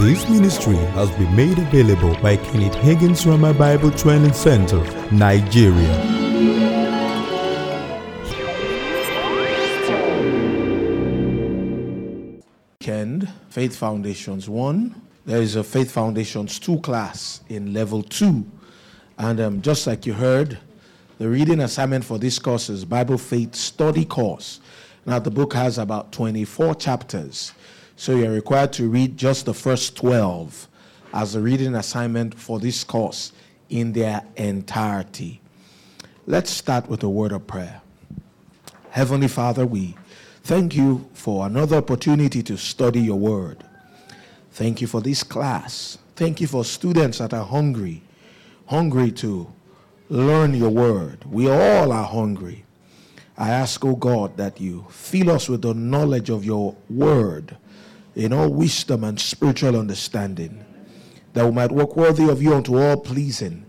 This ministry has been made available by Kenneth Hagin's Rhema Bible Training Center, Nigeria. Faith Foundations 1. There is a Faith Foundations 2 class in level 2. And um, just like you heard, the reading assignment for this course is Bible Faith Study Course. Now, the book has about 24 chapters. So you're required to read just the first 12 as a reading assignment for this course in their entirety. Let's start with a word of prayer. Heavenly Father, we thank you for another opportunity to study your word. Thank you for this class. Thank you for students that are hungry, hungry to learn your word. We all are hungry. I ask, oh God, that you fill us with the knowledge of your word in all wisdom and spiritual understanding, that we might walk worthy of you unto all pleasing,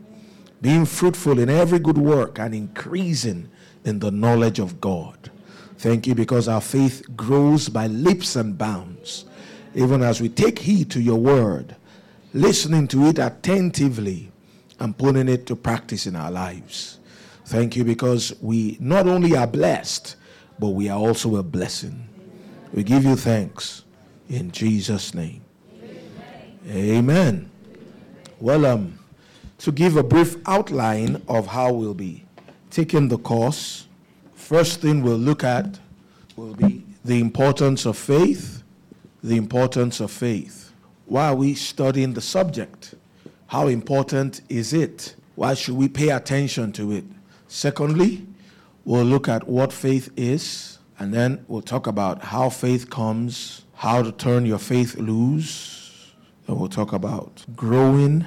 being fruitful in every good work and increasing in the knowledge of God. Thank you because our faith grows by leaps and bounds, even as we take heed to your word, listening to it attentively and putting it to practice in our lives. Thank you because we not only are blessed, but we are also a blessing. We give you thanks in Jesus' name. Amen. Well, um, to give a brief outline of how we'll be taking the course, first thing we'll look at will be the importance of faith. The importance of faith. Why are we studying the subject? How important is it? Why should we pay attention to it? Secondly, we'll look at what faith is, and then we'll talk about how faith comes, how to turn your faith loose. Then we'll talk about growing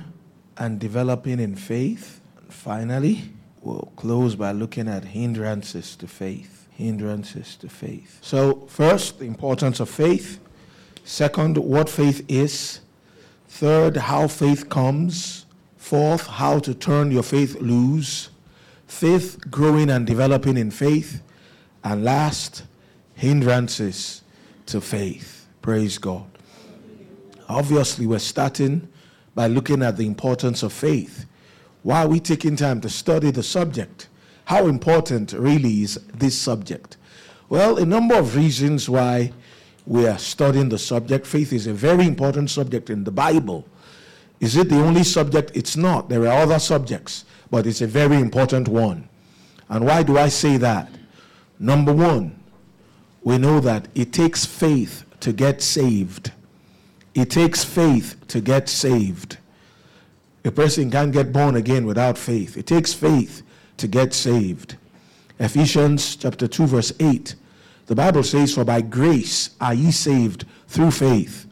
and developing in faith. And finally, we'll close by looking at hindrances to faith. Hindrances to faith. So, first, the importance of faith. Second, what faith is. Third, how faith comes. Fourth, how to turn your faith loose. Fifth, growing and developing in faith. And last, hindrances to faith. Praise God. Obviously, we're starting by looking at the importance of faith. Why are we taking time to study the subject? How important really is this subject? Well, a number of reasons why we are studying the subject. Faith is a very important subject in the Bible. Is it the only subject? It's not. There are other subjects, but it's a very important one. And why do I say that? Number one, we know that it takes faith to get saved. It takes faith to get saved. A person can't get born again without faith. It takes faith to get saved. Ephesians chapter 2 verse 8. The Bible says for by grace are ye saved through faith,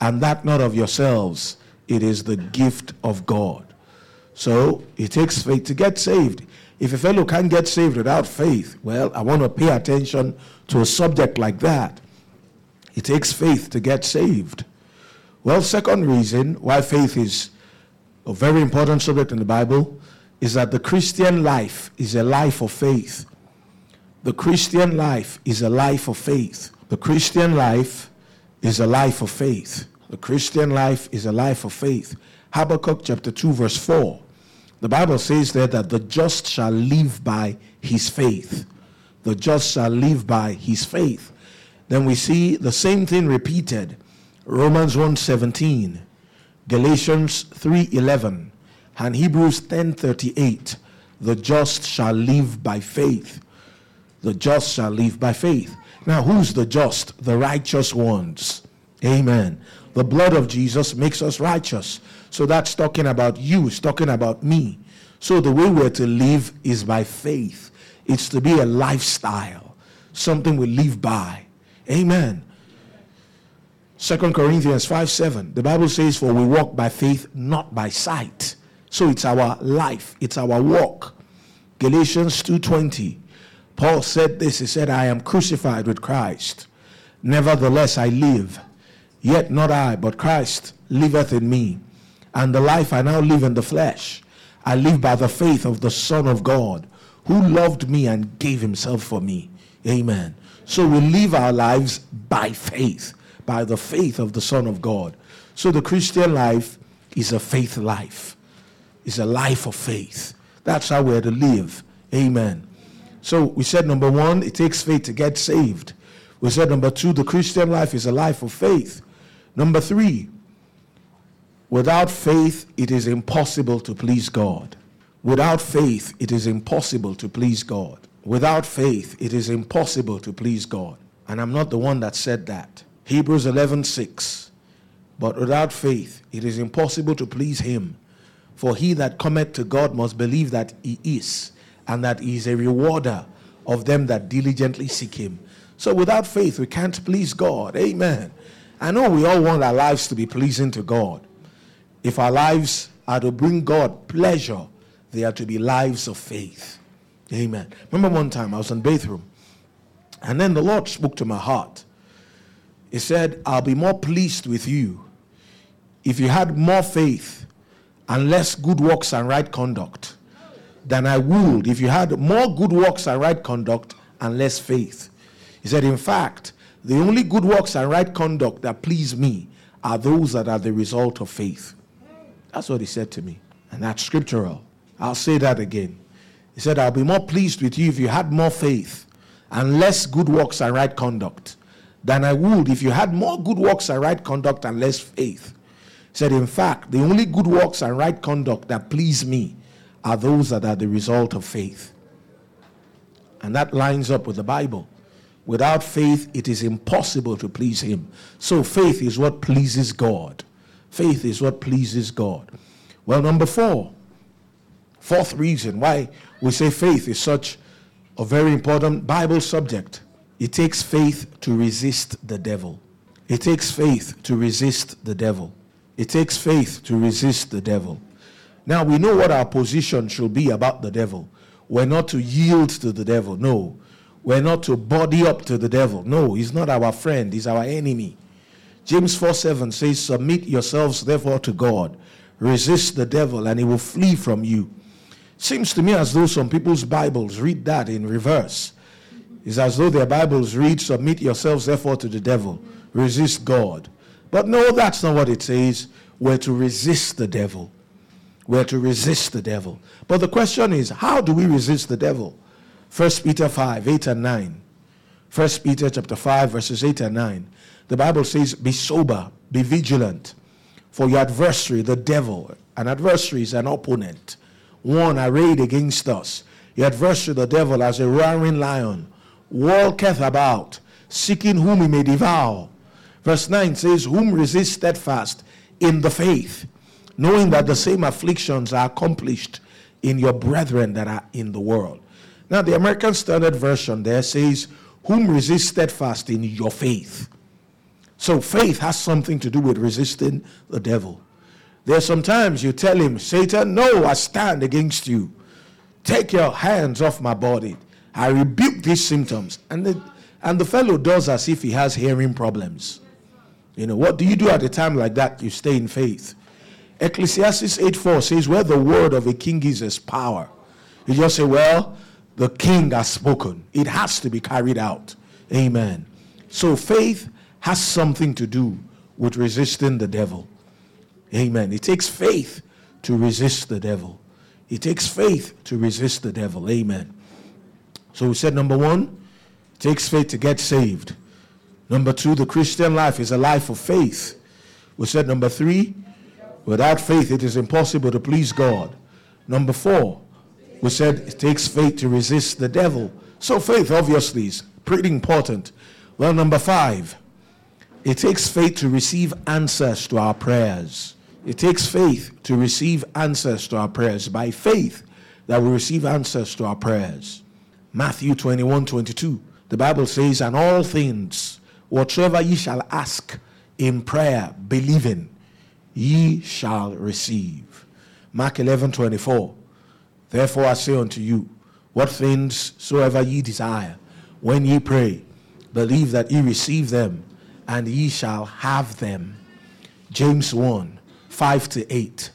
and that not of yourselves, it is the gift of God. So, it takes faith to get saved. If a fellow can't get saved without faith, well, I want to pay attention to a subject like that. It takes faith to get saved. Well, second reason why faith is a very important subject in the Bible is that the Christian life is a life of faith. The Christian life is a life of faith. The Christian life is a life of faith. The Christian life is a life of faith. Habakkuk chapter 2, verse 4. The Bible says there that the just shall live by his faith. The just shall live by his faith. Then we see the same thing repeated. Romans 1:17, Galatians 3:11, and Hebrews 10:38. The just shall live by faith. The just shall live by faith. Now, who's the just? The righteous ones. Amen. The blood of Jesus makes us righteous. So that's talking about you, it's talking about me. So the way we're to live is by faith. It's to be a lifestyle, something we live by. Amen. 2 Corinthians 5 7. The Bible says, For we walk by faith, not by sight. So it's our life, it's our walk. Galatians 2:20. Paul said this, he said, I am crucified with Christ. Nevertheless I live, yet not I, but Christ liveth in me. And the life I now live in the flesh, I live by the faith of the Son of God, who loved me and gave himself for me. Amen. So we live our lives by faith, by the faith of the Son of God. So the Christian life is a faith life. It's a life of faith. That's how we're to live. Amen. So we said number one, it takes faith to get saved. We said number two, the Christian life is a life of faith. Number three, without faith, it is impossible to please God. Without faith, it is impossible to please God. Without faith, it is impossible to please God. And I'm not the one that said that. Hebrews 11 6. But without faith, it is impossible to please Him. For he that cometh to God must believe that He is, and that He is a rewarder of them that diligently seek Him. So without faith, we can't please God. Amen. I know we all want our lives to be pleasing to God. If our lives are to bring God pleasure, they are to be lives of faith. Amen. Remember one time I was in the bathroom, and then the Lord spoke to my heart. He said, I'll be more pleased with you if you had more faith and less good works and right conduct than I would if you had more good works and right conduct and less faith. He said, In fact, the only good works and right conduct that please me are those that are the result of faith. That's what he said to me. And that's scriptural. I'll say that again. He said, I'll be more pleased with you if you had more faith and less good works and right conduct than I would if you had more good works and right conduct and less faith. He said, In fact, the only good works and right conduct that please me are those that are the result of faith. And that lines up with the Bible. Without faith, it is impossible to please Him. So, faith is what pleases God. Faith is what pleases God. Well, number four, fourth reason why we say faith is such a very important Bible subject. It takes faith to resist the devil. It takes faith to resist the devil. It takes faith to resist the devil. Now, we know what our position should be about the devil. We're not to yield to the devil. No. We're not to body up to the devil. No, he's not our friend, he's our enemy. James 4 7 says, Submit yourselves therefore to God. Resist the devil, and he will flee from you. Seems to me as though some people's Bibles read that in reverse. It's as though their Bibles read, Submit yourselves therefore to the devil, resist God. But no, that's not what it says. We're to resist the devil. We're to resist the devil. But the question is, how do we resist the devil? 1 Peter 5, 8 and 9. 1 Peter chapter 5, verses 8 and 9. The Bible says, Be sober, be vigilant, for your adversary, the devil, an adversary is an opponent one arrayed against us. Your adversary, the devil, as a roaring lion, walketh about, seeking whom he may devour. Verse 9 says, Whom resist steadfast in the faith, knowing that the same afflictions are accomplished in your brethren that are in the world. Now, the American Standard Version there says, Whom resist steadfast in your faith. So, faith has something to do with resisting the devil. There's sometimes you tell him, Satan, no, I stand against you. Take your hands off my body. I rebuke these symptoms. And the, and the fellow does as if he has hearing problems. You know, what do you do at a time like that? You stay in faith. Ecclesiastes 8 4 says, Where the word of a king is his power. You just say, Well, the king has spoken. It has to be carried out. Amen. So faith has something to do with resisting the devil. Amen. It takes faith to resist the devil. It takes faith to resist the devil. Amen. So we said number one, it takes faith to get saved. Number two, the Christian life is a life of faith. We said number three, without faith it is impossible to please God. Number four, we said it takes faith to resist the devil. So faith obviously is pretty important. Well, number five, it takes faith to receive answers to our prayers. It takes faith to receive answers to our prayers. By faith, that we receive answers to our prayers. Matthew 21 22. The Bible says, And all things, whatsoever ye shall ask in prayer, believing, ye shall receive. Mark 11 24. Therefore I say unto you, what things soever ye desire, when ye pray, believe that ye receive them, and ye shall have them. James 1 5 to 8.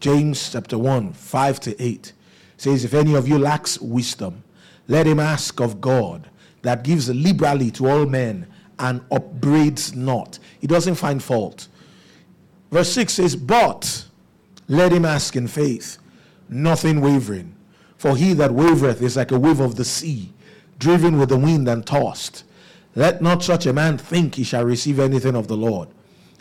James chapter 1, 5 to 8 says, If any of you lacks wisdom, let him ask of God that gives liberally to all men and upbraids not. He doesn't find fault. Verse 6 says, But let him ask in faith, nothing wavering. For he that wavereth is like a wave of the sea, driven with the wind and tossed. Let not such a man think he shall receive anything of the Lord.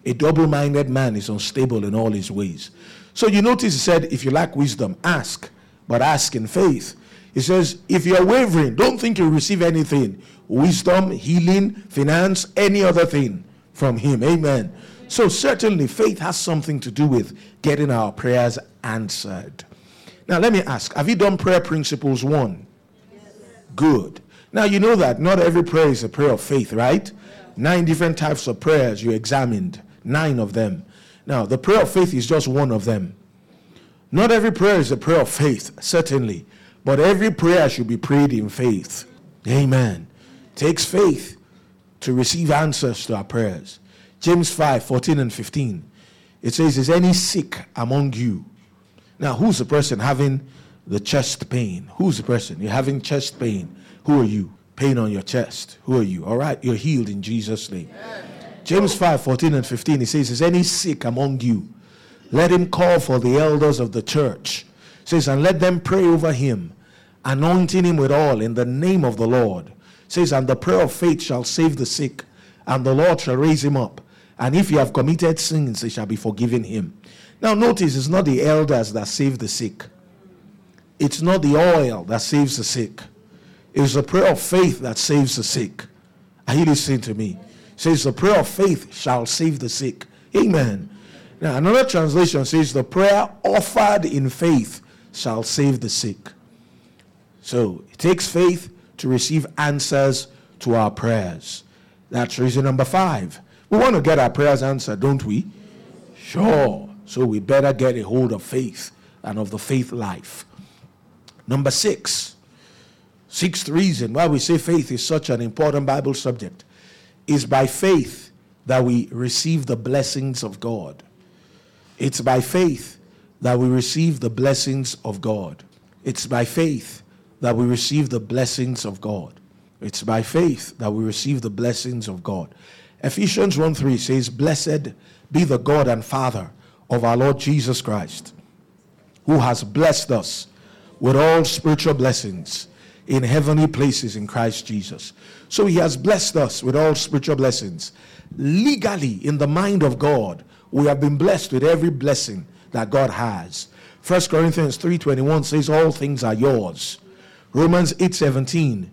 A double minded man is unstable in all his ways. So you notice he said, if you lack wisdom, ask, but ask in faith. He says, if you're wavering, don't think you'll receive anything wisdom, healing, finance, any other thing from him. Amen. So certainly faith has something to do with getting our prayers answered. Now let me ask, have you done prayer principles one? Yes. Good. Now you know that not every prayer is a prayer of faith, right? Nine different types of prayers you examined, nine of them. Now, the prayer of faith is just one of them. Not every prayer is a prayer of faith, certainly, but every prayer should be prayed in faith. Amen. takes faith to receive answers to our prayers. James 5 14 and 15. It says, Is any sick among you? Now, who's the person having the chest pain? Who's the person? You're having chest pain. Who are you? Pain on your chest. Who are you? All right, you're healed in Jesus' name. James 5 14 and 15, he says, Is any sick among you? Let him call for the elders of the church. says, And let them pray over him, anointing him with oil in the name of the Lord. says, And the prayer of faith shall save the sick, and the Lord shall raise him up. And if he have committed sins, they shall be forgiven him. Now, notice it's not the elders that save the sick, it's not the oil that saves the sick. It's the prayer of faith that saves the sick. Are you listening to me? Says the prayer of faith shall save the sick. Amen. Now another translation says the prayer offered in faith shall save the sick. So it takes faith to receive answers to our prayers. That's reason number five. We want to get our prayers answered, don't we? Sure. So we better get a hold of faith and of the faith life. Number six, Sixth reason why we say faith is such an important Bible subject is by faith that we receive the blessings of God. It's by faith that we receive the blessings of God. It's by faith that we receive the blessings of God. It's by faith that we receive the blessings of God. Ephesians 1 3 says, Blessed be the God and Father of our Lord Jesus Christ, who has blessed us with all spiritual blessings in heavenly places in Christ Jesus. So he has blessed us with all spiritual blessings. Legally, in the mind of God, we have been blessed with every blessing that God has. 1 Corinthians 3:21 says all things are yours. Romans 8:17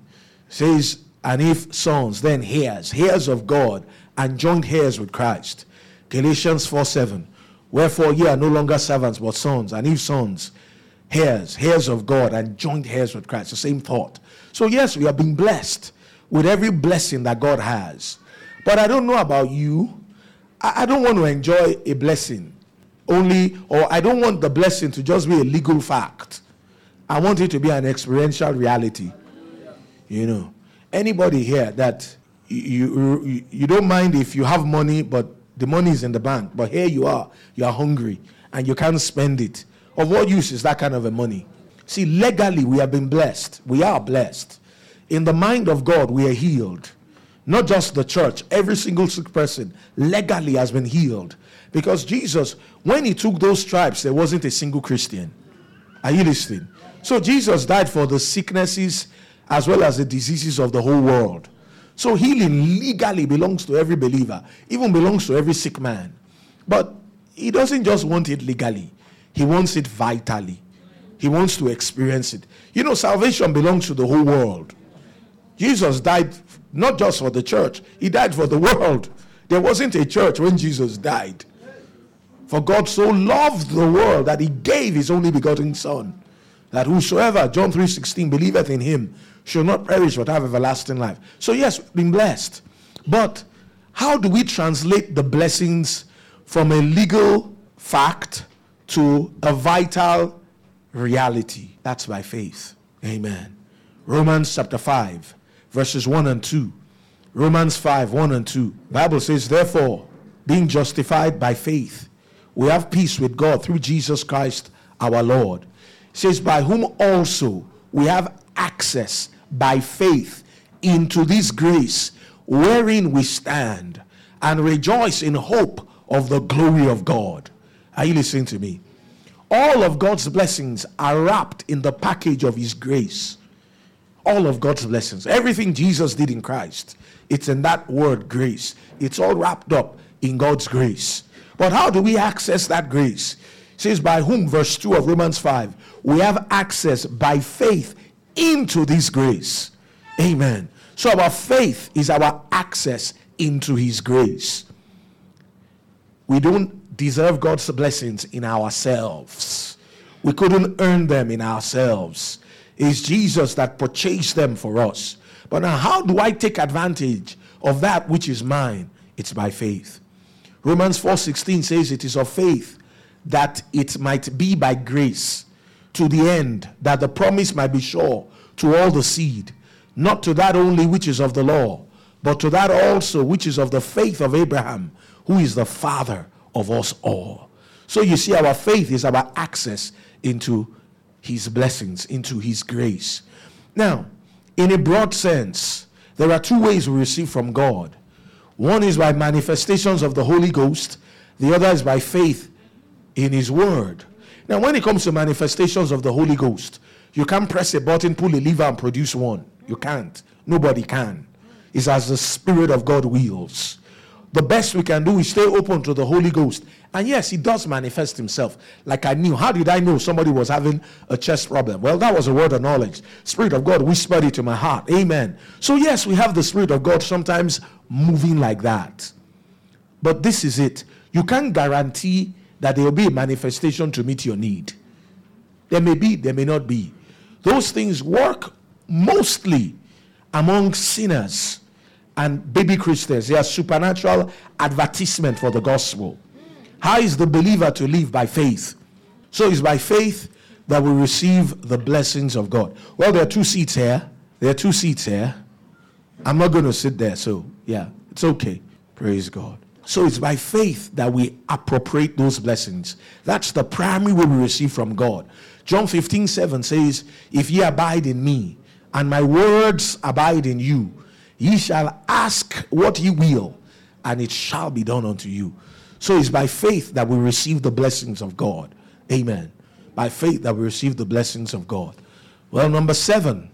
says and if sons then heirs, heirs of God and joint heirs with Christ. Galatians 4:7 Wherefore ye are no longer servants but sons and if sons heirs, heirs of God, and joint heirs with Christ. The same thought. So, yes, we are being blessed with every blessing that God has. But I don't know about you. I, I don't want to enjoy a blessing only, or I don't want the blessing to just be a legal fact. I want it to be an experiential reality. You know, anybody here that you, you, you don't mind if you have money, but the money is in the bank, but here you are, you are hungry and you can't spend it. Of what use is that kind of a money? See, legally, we have been blessed. We are blessed. In the mind of God, we are healed. Not just the church, every single sick person legally has been healed. Because Jesus, when he took those stripes, there wasn't a single Christian. Are you listening? So Jesus died for the sicknesses as well as the diseases of the whole world. So healing legally belongs to every believer, even belongs to every sick man. But he doesn't just want it legally, he wants it vitally. He wants to experience it. You know, salvation belongs to the whole world. Jesus died not just for the church, he died for the world. There wasn't a church when Jesus died. For God so loved the world that he gave his only begotten Son, that whosoever, John 3:16, believeth in him shall not perish but have everlasting life. So, yes, we've been blessed. But how do we translate the blessings from a legal fact to a vital reality. That's by faith. Amen. Romans chapter 5, verses 1 and 2. Romans 5, 1 and 2. Bible says, Therefore, being justified by faith, we have peace with God through Jesus Christ our Lord. It says, By whom also we have access by faith into this grace wherein we stand, and rejoice in hope of the glory of God. Are you listening to me? All of God's blessings are wrapped in the package of His grace. All of God's blessings, everything Jesus did in Christ, it's in that word grace. It's all wrapped up in God's grace. But how do we access that grace? It says, by whom, verse 2 of Romans 5, we have access by faith into this grace. Amen. So our faith is our access into His grace. We don't deserve God's blessings in ourselves. We couldn't earn them in ourselves. It's Jesus that purchased them for us. But now, how do I take advantage of that which is mine? It's by faith. Romans 4:16 says it is of faith that it might be by grace to the end that the promise might be sure to all the seed, not to that only which is of the law, but to that also which is of the faith of Abraham, who is the father of us all. So you see, our faith is our access into his blessings, into his grace. Now, in a broad sense, there are two ways we receive from God. One is by manifestations of the Holy Ghost, the other is by faith in his word. Now, when it comes to manifestations of the Holy Ghost, you can't press a button, pull a lever, and produce one. You can't. Nobody can. It's as the Spirit of God wills the best we can do is stay open to the Holy Ghost. And yes, he does manifest himself. Like I knew. How did I know somebody was having a chest problem? Well, that was a word of knowledge. Spirit of God whispered it to my heart. Amen. So, yes, we have the Spirit of God sometimes moving like that. But this is it. You can't guarantee that there will be a manifestation to meet your need. There may be, there may not be. Those things work mostly among sinners and baby Christians. They are supernatural advertisement for the gospel. How is the believer to live by faith? So it's by faith that we receive the blessings of God. Well, there are two seats here. There are two seats here. I'm not going to sit there, so yeah, it's okay. Praise God. So it's by faith that we appropriate those blessings. That's the primary way we receive from God. John 15, 7 says, If ye abide in me, and my words abide in you, Ye shall ask what ye will, and it shall be done unto you. So it's by faith that we receive the blessings of God. Amen. By faith that we receive the blessings of God. Well, number seven,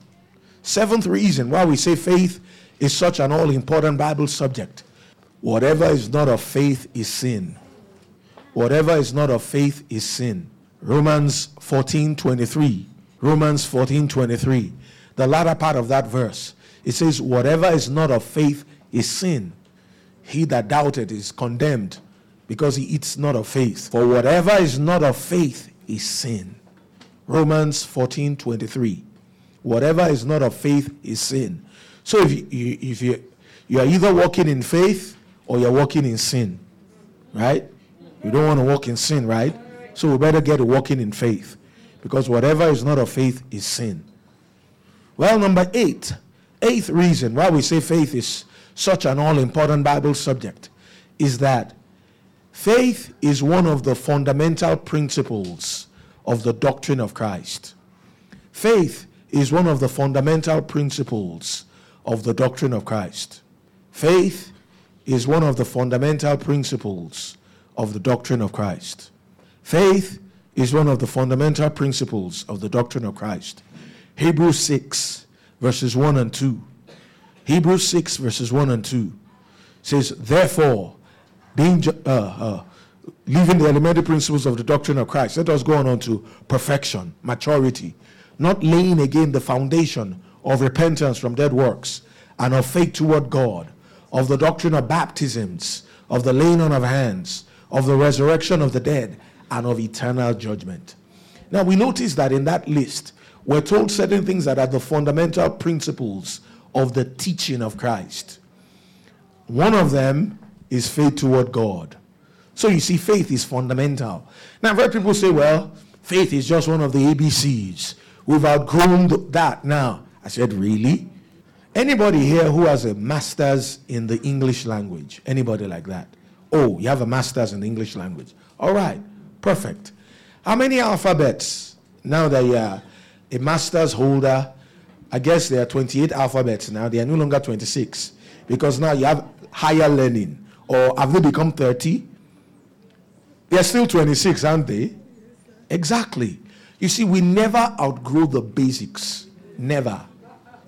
seventh reason why we say faith is such an all important Bible subject. Whatever is not of faith is sin. Whatever is not of faith is sin. Romans 14 23. Romans 14 23. The latter part of that verse it says, Whatever is not of faith is sin. He that doubted is condemned because he eats not of faith. For whatever is not of faith is sin. Romans 14 23. Whatever is not of faith is sin. So if you, if you, you are either walking in faith or you're walking in sin, right? You don't want to walk in sin, right? So we better get walking in faith because whatever is not of faith is sin. Well, number eight, eighth reason why we say faith is such an all important Bible subject is that faith is one of the fundamental principles of the doctrine of Christ. Faith is one of the fundamental principles of the doctrine of Christ. Faith is one of the fundamental principles of the doctrine of Christ. Faith is one of the fundamental principles of the doctrine of Christ. Hebrews 6 verses 1 and 2. Hebrews 6, verses 1 and 2 says, Therefore, being uh, uh, leaving the elementary principles of the doctrine of Christ, let us go on to perfection, maturity, not laying again the foundation of repentance from dead works and of faith toward God, of the doctrine of baptisms, of the laying on of hands, of the resurrection of the dead, and of eternal judgment. Now we notice that in that list, we're told certain things that are the fundamental principles of the teaching of Christ. One of them is faith toward God. So you see, faith is fundamental. Now, I've heard people say, well, faith is just one of the ABCs. We've outgrown that now. I said, really? Anybody here who has a master's in the English language? Anybody like that? Oh, you have a master's in the English language. All right, perfect. How many alphabets now that you are a master's holder. I guess there are 28 alphabets now. They are no longer 26. because now you have higher learning. Or have they become 30? They're still 26, aren't they? Exactly. You see, we never outgrow the basics. Never.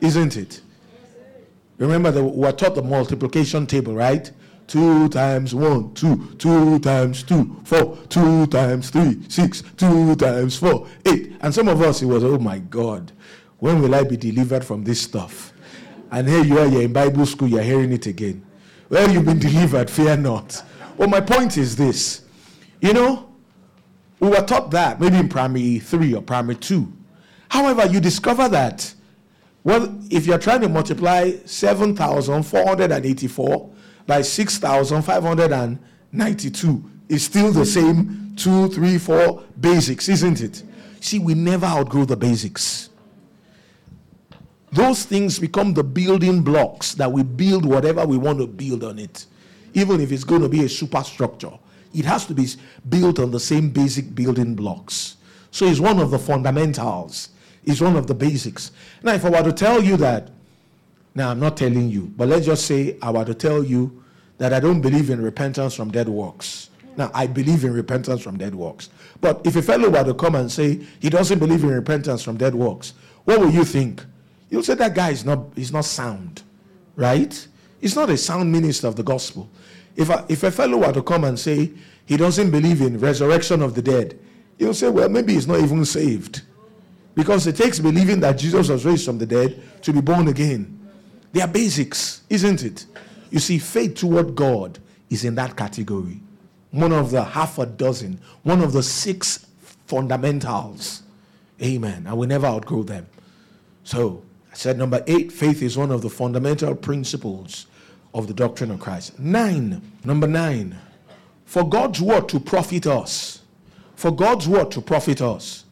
Isn't it? Remember that we were taught the multiplication table, right? Two times one, two, two times two, four, two times three, six, two times four, eight. And some of us, it was, oh my God, when will I be delivered from this stuff? And here you are, you're in Bible school, you're hearing it again. Well, you've been delivered, fear not. Well, my point is this you know, we were taught that maybe in primary three or primary two. However, you discover that, well, if you're trying to multiply 7,484 by 6,592, it's still the same two, three, four basics, isn't it? See, we never outgrow the basics. Those things become the building blocks that we build whatever we want to build on it. Even if it's going to be a superstructure, it has to be built on the same basic building blocks. So it's one of the fundamentals, it's one of the basics. Now, if I were to tell you that, now I'm not telling you, but let's just say I were to tell you that I don't believe in repentance from dead works. Now, I believe in repentance from dead works. But if a fellow were to come and say he doesn't believe in repentance from dead works, what will you think? You'll say that guy is not, he's not sound, right? He's not a sound minister of the gospel. If if a fellow were to come and say he doesn't believe in resurrection of the dead, you'll say, well, maybe he's not even saved. Because it takes believing that Jesus was raised from the dead to be born again. They are basics, isn't it? You see, faith toward God is in that category. One of the half a dozen, one of the six fundamentals. Amen. And we never outgrow them. So, I said number eight, faith is one of the fundamental principles of the doctrine of Christ. Nine, number nine, for God's word to profit us, for God's word to profit us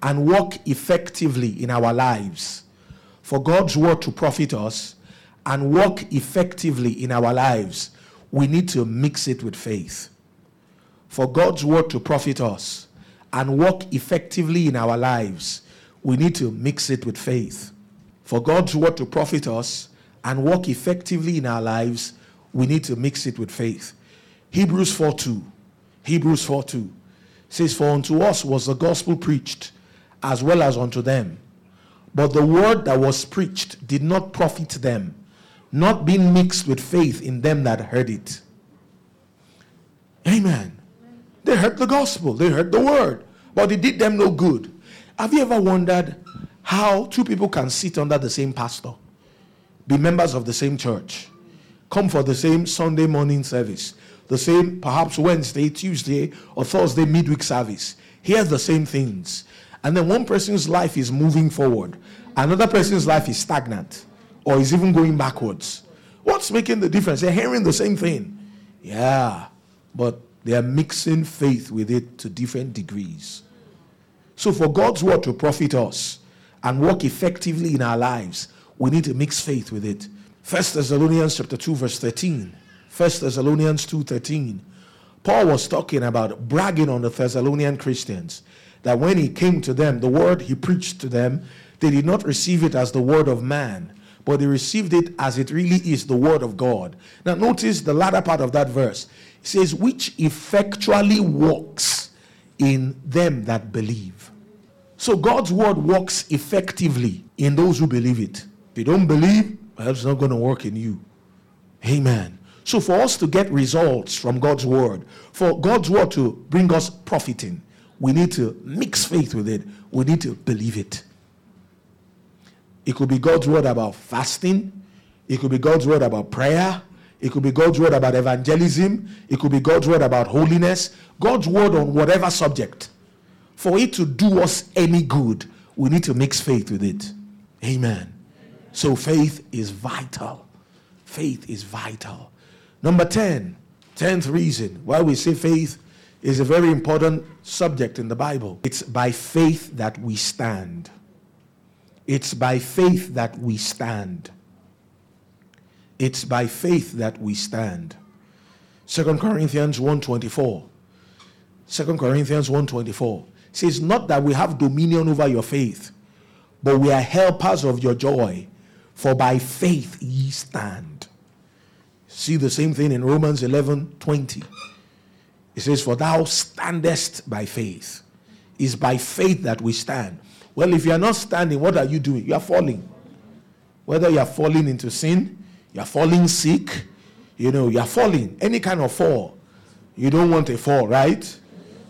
and work effectively in our lives, for God's word to profit us and work effectively in our lives, we need to mix it with faith. For God's word to profit us and work effectively in our lives, we need to mix it with faith. For God's word to profit us and work effectively in our lives, we need to mix it with faith. Hebrews 4 2. Hebrews 4 2 says, For unto us was the gospel preached, as well as unto them. But the word that was preached did not profit them, not being mixed with faith in them that heard it. Amen. They heard the gospel, they heard the word, but it did them no good. Have you ever wondered how two people can sit under the same pastor, be members of the same church, come for the same Sunday morning service, the same perhaps Wednesday, Tuesday, or Thursday midweek service, hear the same things, and then one person's life is moving forward, another person's life is stagnant or is even going backwards. What's making the difference? They're hearing the same thing. Yeah, but they are mixing faith with it to different degrees. So, for God's word to profit us and work effectively in our lives, we need to mix faith with it. 1 Thessalonians chapter 2, verse 13. 1 Thessalonians 2 13. Paul was talking about bragging on the Thessalonian Christians that when he came to them, the word he preached to them, they did not receive it as the word of man, but they received it as it really is the word of God. Now, notice the latter part of that verse. It says, which effectually works in them that believe. So, God's word works effectively in those who believe it. If you don't believe, well, it's not going to work in you. Amen. So, for us to get results from God's word, for God's word to bring us profiting, we need to mix faith with it. We need to believe it. It could be God's word about fasting. It could be God's word about prayer. It could be God's word about evangelism. It could be God's word about holiness. God's word on whatever subject. For it to do us any good, we need to mix faith with it. Amen. So faith is vital. Faith is vital. Number 10, 10th reason why we say faith is a very important subject in the Bible. It's by faith that we stand. It's by faith that we stand. It's by faith that we stand. 2 Corinthians 1:24. 2 Corinthians 1:24 says not that we have dominion over your faith, but we are helpers of your joy, for by faith ye stand. See the same thing in Romans 11 20. It says, For thou standest by faith. It's by faith that we stand. Well, if you are not standing, what are you doing? You are falling. Whether you are falling into sin, you are falling sick, you know, you are falling. Any kind of fall. You don't want a fall, right?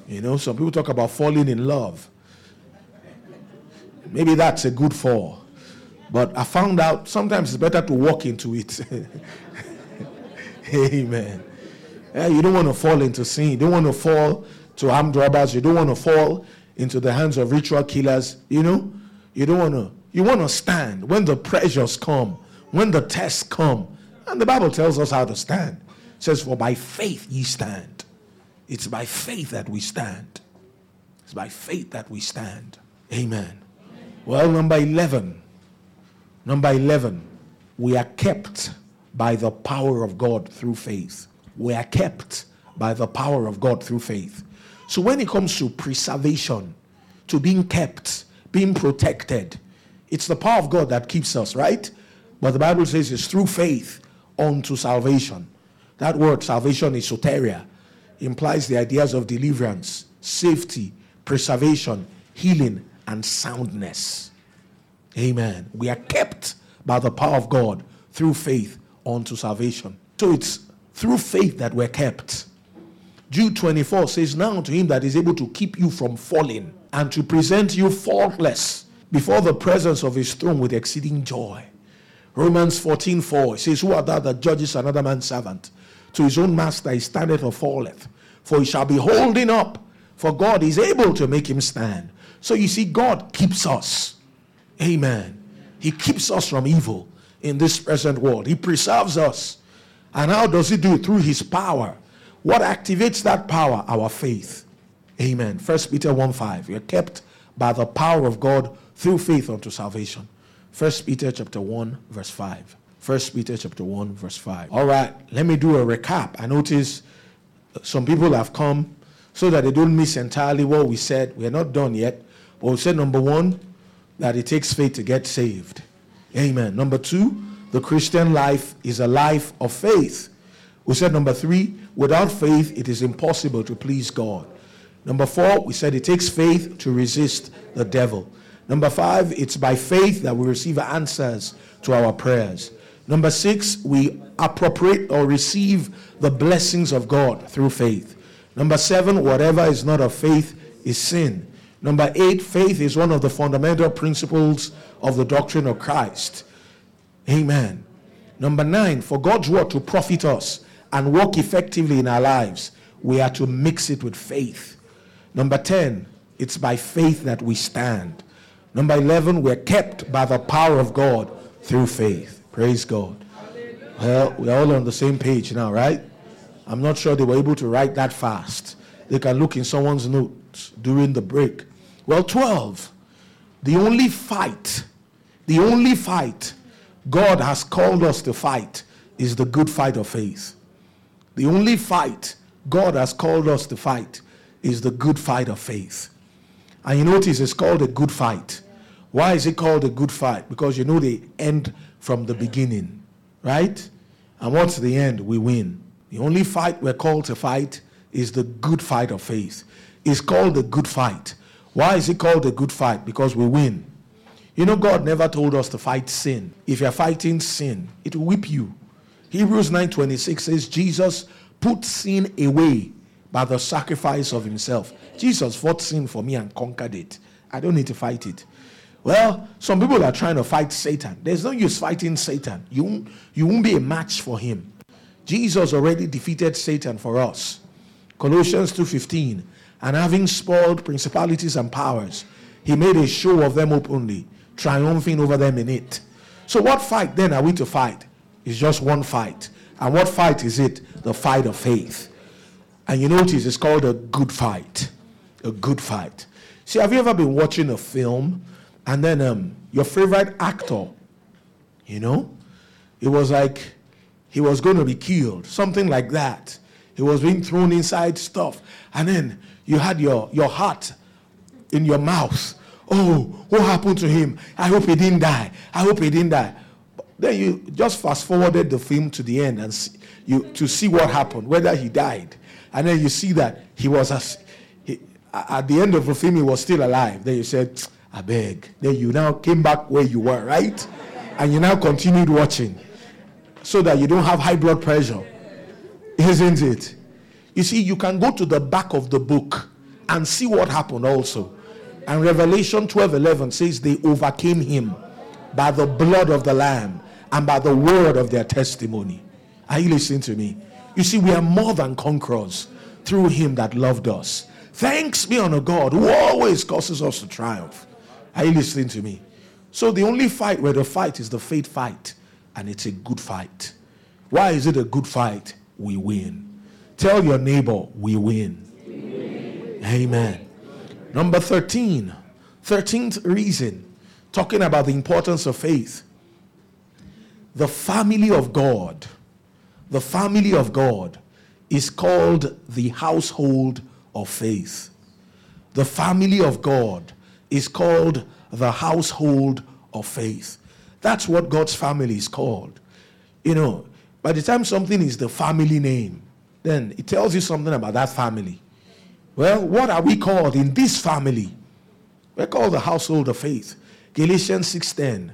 You know, some people talk about falling in love. Maybe that's a good fall. But I found out sometimes it's better to walk into it. Amen. You don't want to fall into sin. You don't want to fall to armed robbers. You don't want to fall into the hands of ritual killers. You know, you don't want to. You want to stand when the pressures come, when the tests come. And the Bible tells us how to stand. It says, For by faith ye stand. It's by faith that we stand. It's by faith that we stand. Amen. Well, number 11. Number 11. We are kept by the power of God through faith. We are kept by the power of God through faith. So when it comes to preservation, to being kept, being protected, it's the power of God that keeps us, right? But the Bible says it's through faith unto salvation. That word salvation is soteria, implies the ideas of deliverance, safety, preservation, healing, and soundness. Amen. We are kept by the power of God through faith unto salvation. So it's through faith that we're kept. Jude 24 says, Now to him that is able to keep you from falling and to present you faultless before the presence of his throne with exceeding joy. Romans 14 4 says, Who art thou that judges another man's servant? To his own master he standeth or falleth, for he shall be holding up, for God is able to make him stand. So you see, God keeps us. Amen. He keeps us from evil in this present world. He preserves us. And how does he do it? Through his power. What activates that power? Our faith. Amen. First Peter 1 5. You're kept by the power of God through faith unto salvation. First Peter chapter 1, verse 5. First Peter chapter 1, verse 5. All right, let me do a recap. I notice some people have come so that they don't miss entirely what we said. We are not done yet. But we said number one, that it takes faith to get saved. Amen. Number two, the Christian life is a life of faith. We said number three, without faith, it is impossible to please God. Number four, we said it takes faith to resist the devil. Number five, it's by faith that we receive answers to our prayers. Number six, we appropriate or receive the blessings of God through faith. Number seven, whatever is not of faith is sin. Number eight, faith is one of the fundamental principles of the doctrine of Christ. Amen. Number nine, for God's word to profit us and work effectively in our lives, we are to mix it with faith. Number 10, it's by faith that we stand. Number 11, we're kept by the power of God through faith. Praise God. Well, we're all on the same page now, right? I'm not sure they were able to write that fast. They can look in someone's notes during the break. Well, 12. The only fight, the only fight God has called us to fight is the good fight of faith. The only fight God has called us to fight is the good fight of faith. And you notice it's called a good fight. Why is it called a good fight? Because you know the end from the beginning, right? And what's the end? We win. The only fight we're called to fight is the good fight of faith. It's called the good fight. Why is it called a good fight? Because we win. You know, God never told us to fight sin. If you're fighting sin, it will whip you. Hebrews 9:26 says Jesus put sin away by the sacrifice of himself. Jesus fought sin for me and conquered it. I don't need to fight it. Well, some people are trying to fight Satan. There's no use fighting Satan. You won't, you won't be a match for him. Jesus already defeated Satan for us. Colossians 2:15. And having spoiled principalities and powers, he made a show of them openly, triumphing over them in it. So what fight then are we to fight? It's just one fight. And what fight is it? The fight of faith. And you notice it's called a good fight. A good fight. See, have you ever been watching a film and then um, your favorite actor, you know, it was like he was going to be killed, something like that. He was being thrown inside stuff. And then you had your, your heart in your mouth. Oh, what happened to him? I hope he didn't die. I hope he didn't die. Then you just fast forwarded the film to the end and see, you to see what happened, whether he died, and then you see that he was as he, at the end of the film he was still alive. Then you said, "I beg." Then you now came back where you were, right? And you now continued watching, so that you don't have high blood pressure, isn't it? You see, you can go to the back of the book and see what happened also. And Revelation 12 11 says they overcame him by the blood of the Lamb and by the word of their testimony. Are you listening to me? You see, we are more than conquerors through him that loved us. Thanks be unto God who always causes us to triumph. Are you listening to me? So the only fight where the fight is the faith fight, and it's a good fight. Why is it a good fight? We win. Tell your neighbor, we win. We win. Amen. Number 13. 13th reason, talking about the importance of faith. The family of God the family of God is called the household of faith. The family of God is called the household of faith. That's what God's family is called. You know, by the time something is the family name, then it tells you something about that family. Well, what are we called in this family? We're called the household of faith. Galatians 6:10.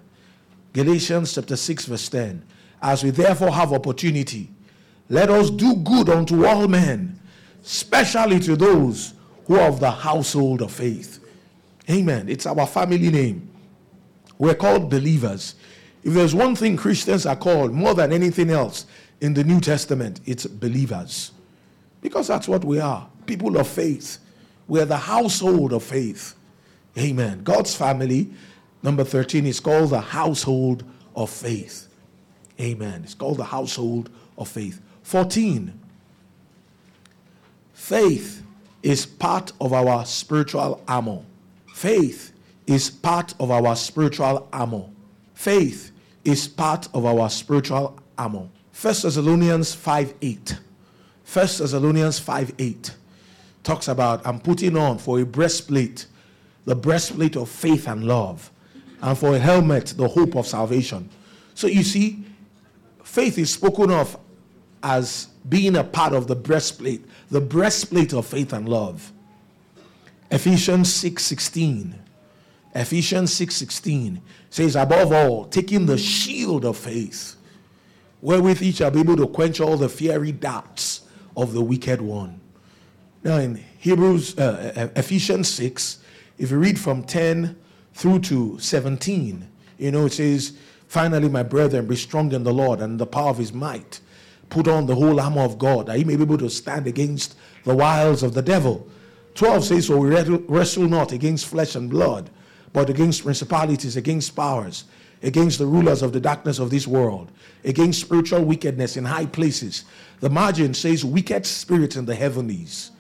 Galatians chapter 6 verse 10. As we therefore have opportunity, let us do good unto all men, especially to those who are of the household of faith. Amen. It's our family name. We're called believers. If there's one thing Christians are called more than anything else in the New Testament, it's believers. Because that's what we are people of faith. We're the household of faith. Amen. God's family, number 13, is called the household of faith. Amen. It's called the household of faith. 14. Faith is part of our spiritual armor. Faith is part of our spiritual armor. Faith is part of our spiritual armor. 1 Thessalonians 5 8. 1 Thessalonians 5 8 talks about I'm putting on for a breastplate, the breastplate of faith and love, and for a helmet, the hope of salvation. So you see, faith is spoken of as being a part of the breastplate, the breastplate of faith and love. Ephesians 6:16. Ephesians 6:16 says, above all, taking the shield of faith, wherewith each shall be able to quench all the fiery darts of the wicked one. Now in Hebrews, uh, Ephesians 6, if you read from 10 through to 17, you know, it says, Finally, my brethren, be strong in the Lord and the power of his might. Put on the whole armor of God that he may be able to stand against the wiles of the devil. 12 says, So we wrestle not against flesh and blood, but against principalities, against powers, against the rulers of the darkness of this world, against spiritual wickedness in high places. The margin says, Wicked spirits in the heavenlies.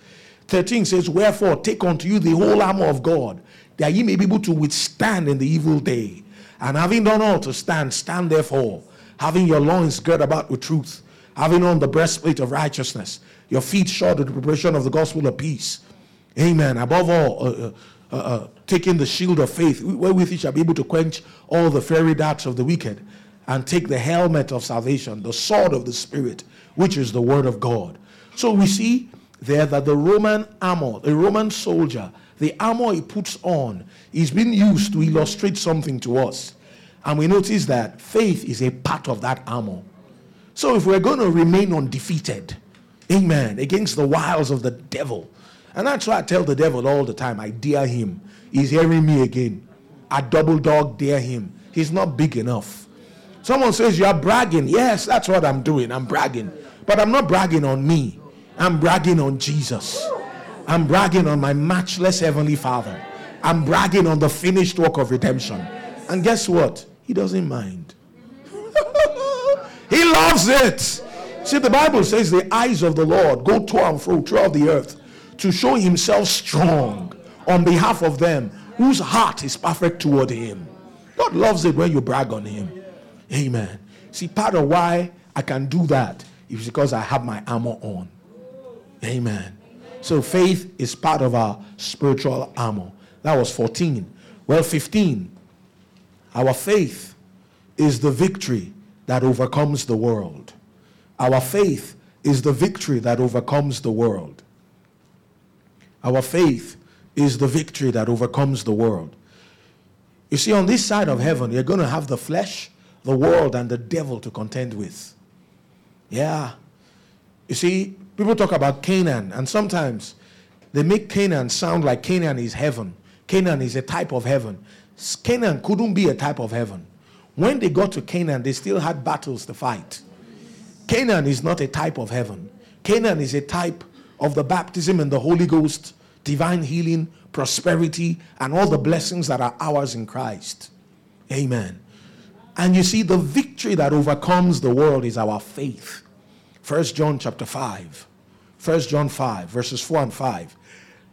13 says, Wherefore take unto you the whole armor of God, that ye may be able to withstand in the evil day. And having done all to stand, stand therefore, having your loins girt about with truth, having on the breastplate of righteousness, your feet shod with the preparation of the gospel of peace. Amen. Above all, uh, uh, uh, uh, taking the shield of faith, wherewith you shall be able to quench all the fiery darts of the wicked, and take the helmet of salvation, the sword of the Spirit, which is the word of God. So we see there that the Roman armor, the Roman soldier, the armor he puts on is being used to illustrate something to us. And we notice that faith is a part of that armor. So if we're going to remain undefeated, amen, against the wiles of the devil, and that's why I tell the devil all the time, I dare him. He's hearing me again. I double dog dare him. He's not big enough. Someone says, You are bragging. Yes, that's what I'm doing. I'm bragging. But I'm not bragging on me, I'm bragging on Jesus. I'm bragging on my matchless Heavenly Father. I'm bragging on the finished work of redemption. And guess what? He doesn't mind. He loves it. See, the Bible says the eyes of the Lord go to and fro throughout the earth to show himself strong on behalf of them whose heart is perfect toward him. God loves it when you brag on him. Amen. See, part of why I can do that is because I have my armor on. Amen. So faith is part of our spiritual armor. That was 14. Well, 15. Our faith is the victory that overcomes the world. Our faith is the victory that overcomes the world. Our faith is the victory that overcomes the world. You see, on this side of heaven, you're going to have the flesh, the world, and the devil to contend with. Yeah. You see, people talk about Canaan, and sometimes they make Canaan sound like Canaan is heaven. Canaan is a type of heaven. Canaan couldn't be a type of heaven. When they got to Canaan, they still had battles to fight. Canaan is not a type of heaven. Canaan is a type of the baptism and the Holy Ghost, divine healing, prosperity, and all the blessings that are ours in Christ. Amen. And you see, the victory that overcomes the world is our faith. First John chapter 5. First John 5, verses 4 and 5.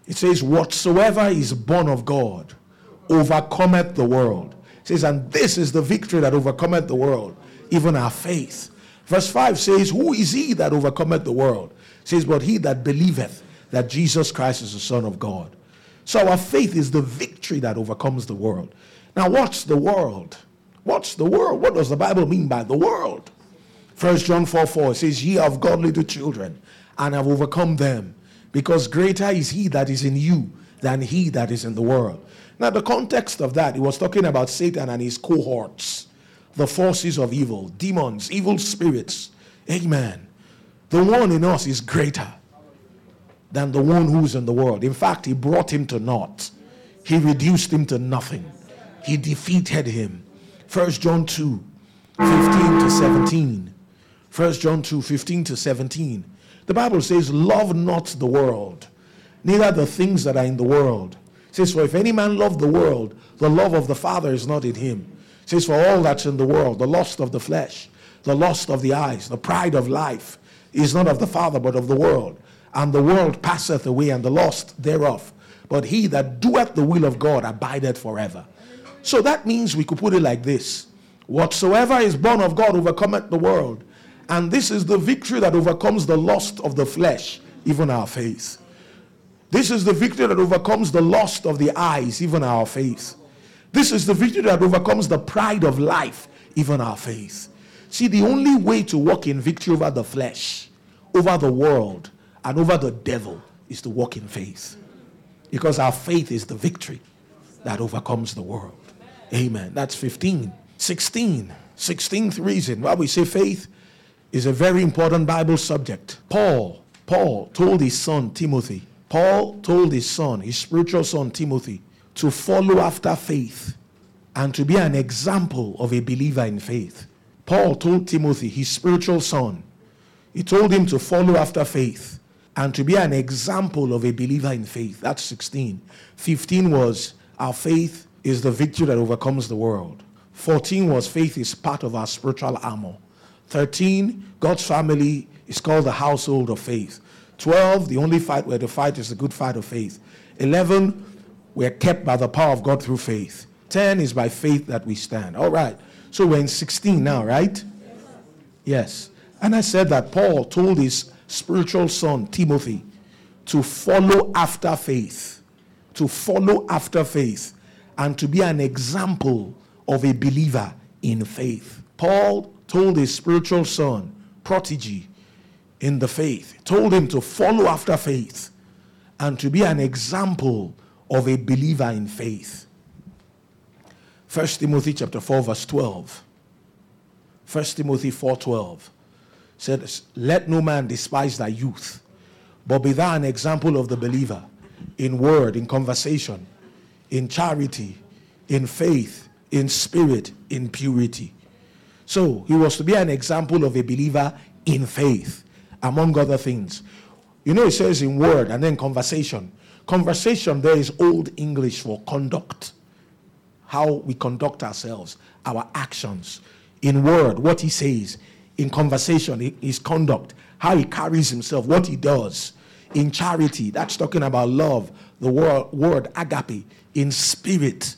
It says, Whatsoever is born of God overcometh the world. It says, and this is the victory that overcometh the world, even our faith. Verse 5 says, Who is he that overcometh the world? It says, But he that believeth that Jesus Christ is the Son of God. So our faith is the victory that overcomes the world. Now, what's the world? What's the world? What does the Bible mean by the world? First John 4 4 says, Ye have God little children, and have overcome them, because greater is he that is in you than he that is in the world. Now, the context of that, he was talking about Satan and his cohorts, the forces of evil, demons, evil spirits. Amen. The one in us is greater than the one who's in the world. In fact, he brought him to naught, he reduced him to nothing, he defeated him. 1 John 2 15 to 17. 1 John 2 15 to 17. The Bible says, Love not the world, neither the things that are in the world. It says, For if any man love the world, the love of the Father is not in him. It says, For all that's in the world, the lust of the flesh, the lust of the eyes, the pride of life, is not of the Father, but of the world. And the world passeth away, and the lust thereof. But he that doeth the will of God abideth forever. So that means we could put it like this Whatsoever is born of God overcometh the world. And this is the victory that overcomes the lust of the flesh, even our faith. This is the victory that overcomes the lust of the eyes, even our faith. This is the victory that overcomes the pride of life, even our faith. See, the only way to walk in victory over the flesh, over the world, and over the devil is to walk in faith. Because our faith is the victory that overcomes the world. Amen. That's 15. 16. 16th reason why we say faith is a very important Bible subject. Paul, Paul told his son Timothy, Paul told his son, his spiritual son Timothy, to follow after faith and to be an example of a believer in faith. Paul told Timothy, his spiritual son, he told him to follow after faith and to be an example of a believer in faith. That's 16. 15 was our faith is the victory that overcomes the world. 14 was faith is part of our spiritual armor. 13, God's family is called the household of faith. 12, the only fight where the fight is the good fight of faith. 11, we're kept by the power of God through faith. 10 is by faith that we stand. All right. So we're in 16 now, right? Yes. And I said that Paul told his spiritual son, Timothy, to follow after faith, to follow after faith, and to be an example of a believer in faith. Paul told his spiritual son, protege, in the faith, told him to follow after faith and to be an example of a believer in faith. 1 Timothy chapter 4 verse 12. 1 Timothy 4:12 said, "Let no man despise thy youth, but be thou an example of the believer in word, in conversation, in charity, in faith, in spirit, in purity." So, he was to be an example of a believer in faith among other things. You know, it says in word and then conversation. Conversation there is old English for conduct, how we conduct ourselves, our actions. In word, what he says. In conversation, his conduct, how he carries himself, what he does. In charity, that's talking about love, the word, word agape. In spirit,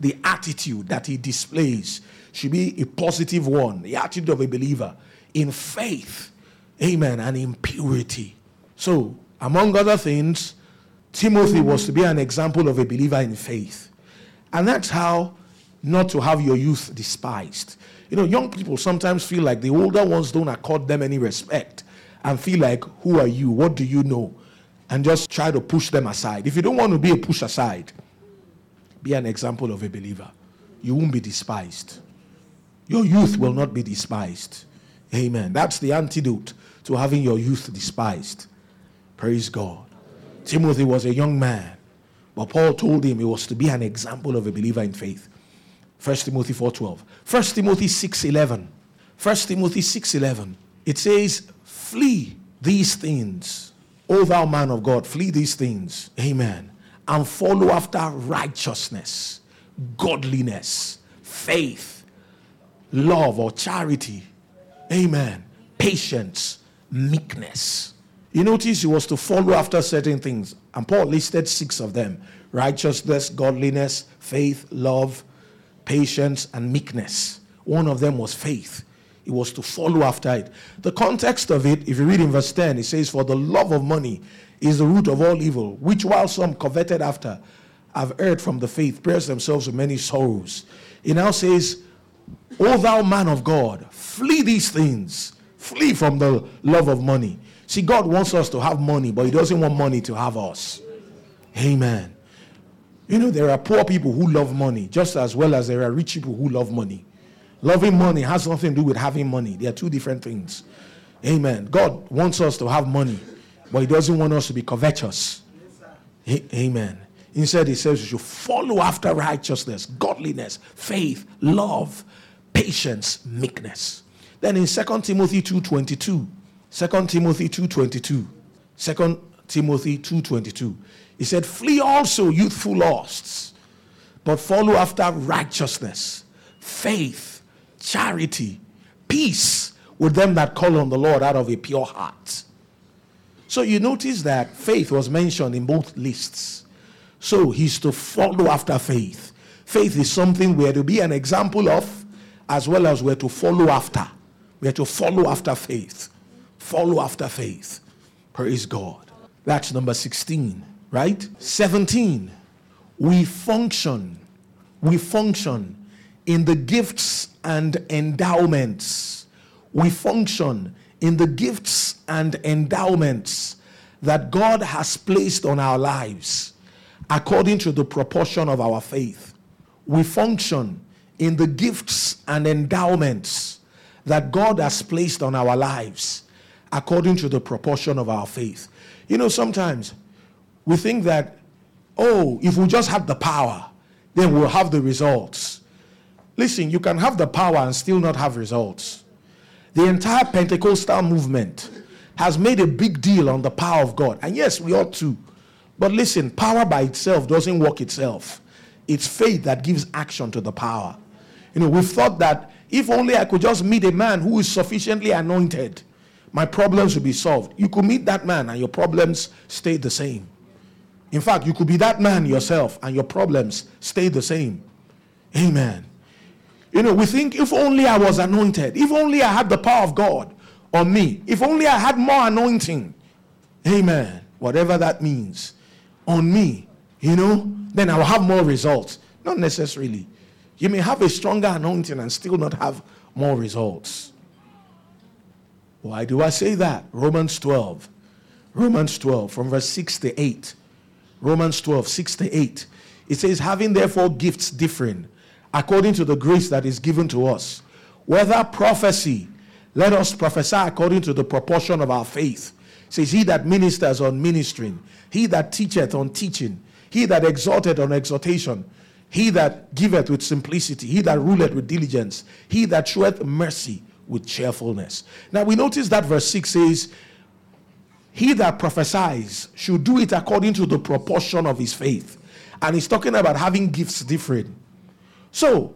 the attitude that he displays should be a positive one, the attitude of a believer. In faith, Amen. And impurity. So, among other things, Timothy was to be an example of a believer in faith. And that's how not to have your youth despised. You know, young people sometimes feel like the older ones don't accord them any respect and feel like, who are you? What do you know? And just try to push them aside. If you don't want to be a push aside, be an example of a believer. You won't be despised. Your youth will not be despised. Amen. That's the antidote to having your youth despised. Praise God. Timothy was a young man, but Paul told him he was to be an example of a believer in faith. 1 Timothy 4:12. 1 Timothy 6:11. 1 Timothy 6:11. It says, "Flee these things, O thou man of God, flee these things." Amen. And follow after righteousness, godliness, faith, love or charity. Amen. Patience, meekness. You notice he was to follow after certain things, and Paul listed six of them righteousness, godliness, faith, love, patience, and meekness. One of them was faith. He was to follow after it. The context of it, if you read in verse 10, it says, For the love of money is the root of all evil, which while some coveted after have erred from the faith, pierced themselves with many sorrows. He now says, O thou man of God, flee these things. Flee from the love of money. See, God wants us to have money, but He doesn't want money to have us. Amen. You know, there are poor people who love money just as well as there are rich people who love money. Loving money has nothing to do with having money, they are two different things. Amen. God wants us to have money, but He doesn't want us to be covetous. Amen. Instead, He says you should follow after righteousness, godliness, faith, love, patience, meekness. Then in 2 Timothy 2.22, 2 Timothy 2.22, 2 Timothy 2.22, he said, Flee also youthful lusts, but follow after righteousness, faith, charity, peace with them that call on the Lord out of a pure heart. So you notice that faith was mentioned in both lists. So he's to follow after faith. Faith is something we are to be an example of, as well as we're to follow after. We are to follow after faith. Follow after faith. Praise God. That's number 16 right? 17. We function. We function in the gifts and endowments. We function in the gifts and endowments that God has placed on our lives according to the proportion of our faith. We function in the gifts and endowments that God has placed on our lives according to the proportion of our faith. You know, sometimes we think that, oh, if we just have the power, then we'll have the results. Listen, you can have the power and still not have results. The entire Pentecostal movement has made a big deal on the power of God. And yes, we ought to. But listen, power by itself doesn't work itself. It's faith that gives action to the power. You know, we've thought that if only I could just meet a man who is sufficiently anointed, my problems would be solved. You could meet that man and your problems stay the same. In fact, you could be that man yourself and your problems stay the same. Amen. You know, we think if only I was anointed, if only I had the power of God on me, if only I had more anointing, amen, whatever that means, on me, you know, then I'll have more results. Not necessarily. You may have a stronger anointing and still not have more results. Why do I say that? Romans 12. Romans 12, from verse 6 to 8. Romans 12, 6 to 8. It says, having therefore gifts differing, according to the grace that is given to us. Whether prophecy, let us prophesy according to the proportion of our faith. It says, He that ministers on ministering, he that teacheth on teaching, he that exhorteth on exhortation, he that giveth with simplicity, he that ruleth with diligence, he that showeth mercy with cheerfulness. Now we notice that verse 6 says, he that prophesies should do it according to the proportion of his faith. And he's talking about having gifts different. So,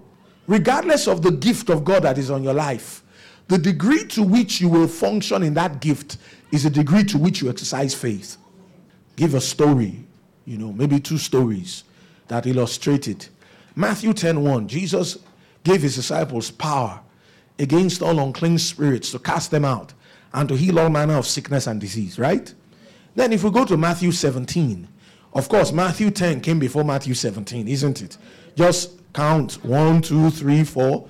regardless of the gift of God that is on your life, the degree to which you will function in that gift is the degree to which you exercise faith. Give a story, you know, maybe two stories that illustrate it. Matthew 10 1, Jesus gave his disciples power against all unclean spirits to cast them out and to heal all manner of sickness and disease, right? Then if we go to Matthew 17, of course, Matthew 10 came before Matthew 17, isn't it? Just count one, two, three, four.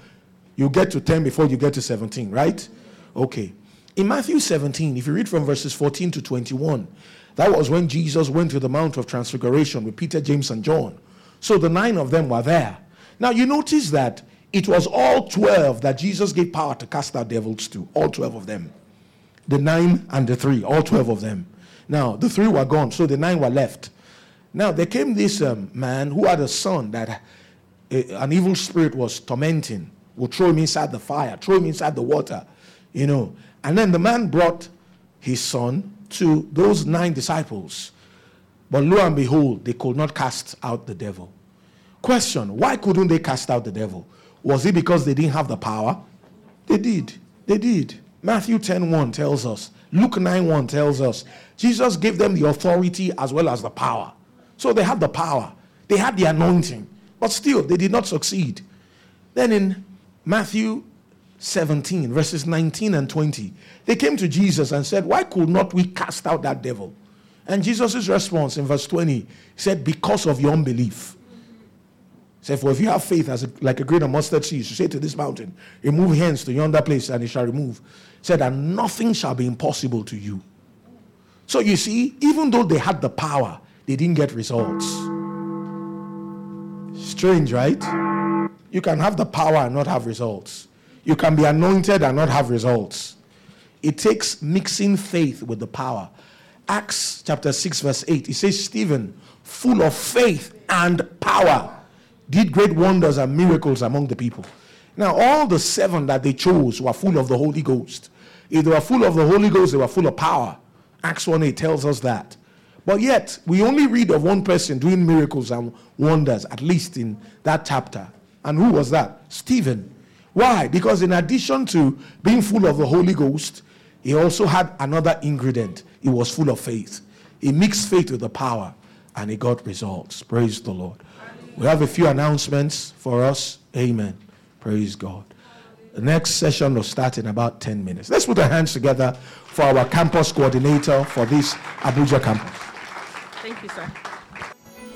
You get to 10 before you get to 17, right? Okay. In Matthew 17, if you read from verses 14 to 21, that was when Jesus went to the Mount of Transfiguration with Peter, James, and John. So the nine of them were there. Now you notice that it was all 12 that Jesus gave power to cast out devils to, all 12 of them. The nine and the three, all 12 of them. Now, the three were gone, so the nine were left. Now, there came this um, man who had a son that uh, an evil spirit was tormenting, would throw him inside the fire, throw him inside the water, you know. And then the man brought his son to those nine disciples. But lo and behold, they could not cast out the devil. Question Why couldn't they cast out the devil? Was it because they didn't have the power? They did. They did. Matthew 10 1 tells us, Luke 9 1 tells us, Jesus gave them the authority as well as the power. So they had the power, they had the anointing, but still they did not succeed. Then in Matthew 17, verses 19 and 20, they came to Jesus and said, Why could not we cast out that devil? And Jesus' response in verse 20 said, Because of your unbelief. He said, For if you have faith as a, like a grain of mustard seed, you say to this mountain, Remove hence to yonder place, and it shall remove. He said, And nothing shall be impossible to you. So you see, even though they had the power, they didn't get results. Strange, right? You can have the power and not have results. You can be anointed and not have results. It takes mixing faith with the power. Acts chapter 6, verse 8, it says, Stephen, full of faith and power, did great wonders and miracles among the people. Now, all the seven that they chose were full of the Holy Ghost. If they were full of the Holy Ghost, they were full of power. Acts 1 8 tells us that. But yet, we only read of one person doing miracles and wonders, at least in that chapter. And who was that? Stephen. Why? Because in addition to being full of the Holy Ghost, he also had another ingredient. He was full of faith. He mixed faith with the power and he got results. Praise the Lord. We have a few announcements for us. Amen. Praise God. The next session will start in about 10 minutes. Let's put our hands together for our campus coordinator for this Abuja campus. Thank you, sir.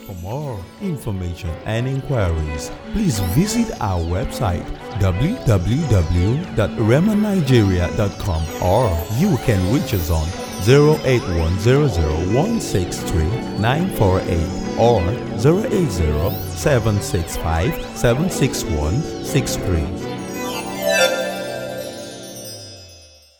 For more information and inquiries, please visit our website www.rhemanigeria.com or you can reach us on 08100163948 or 080 765 76163.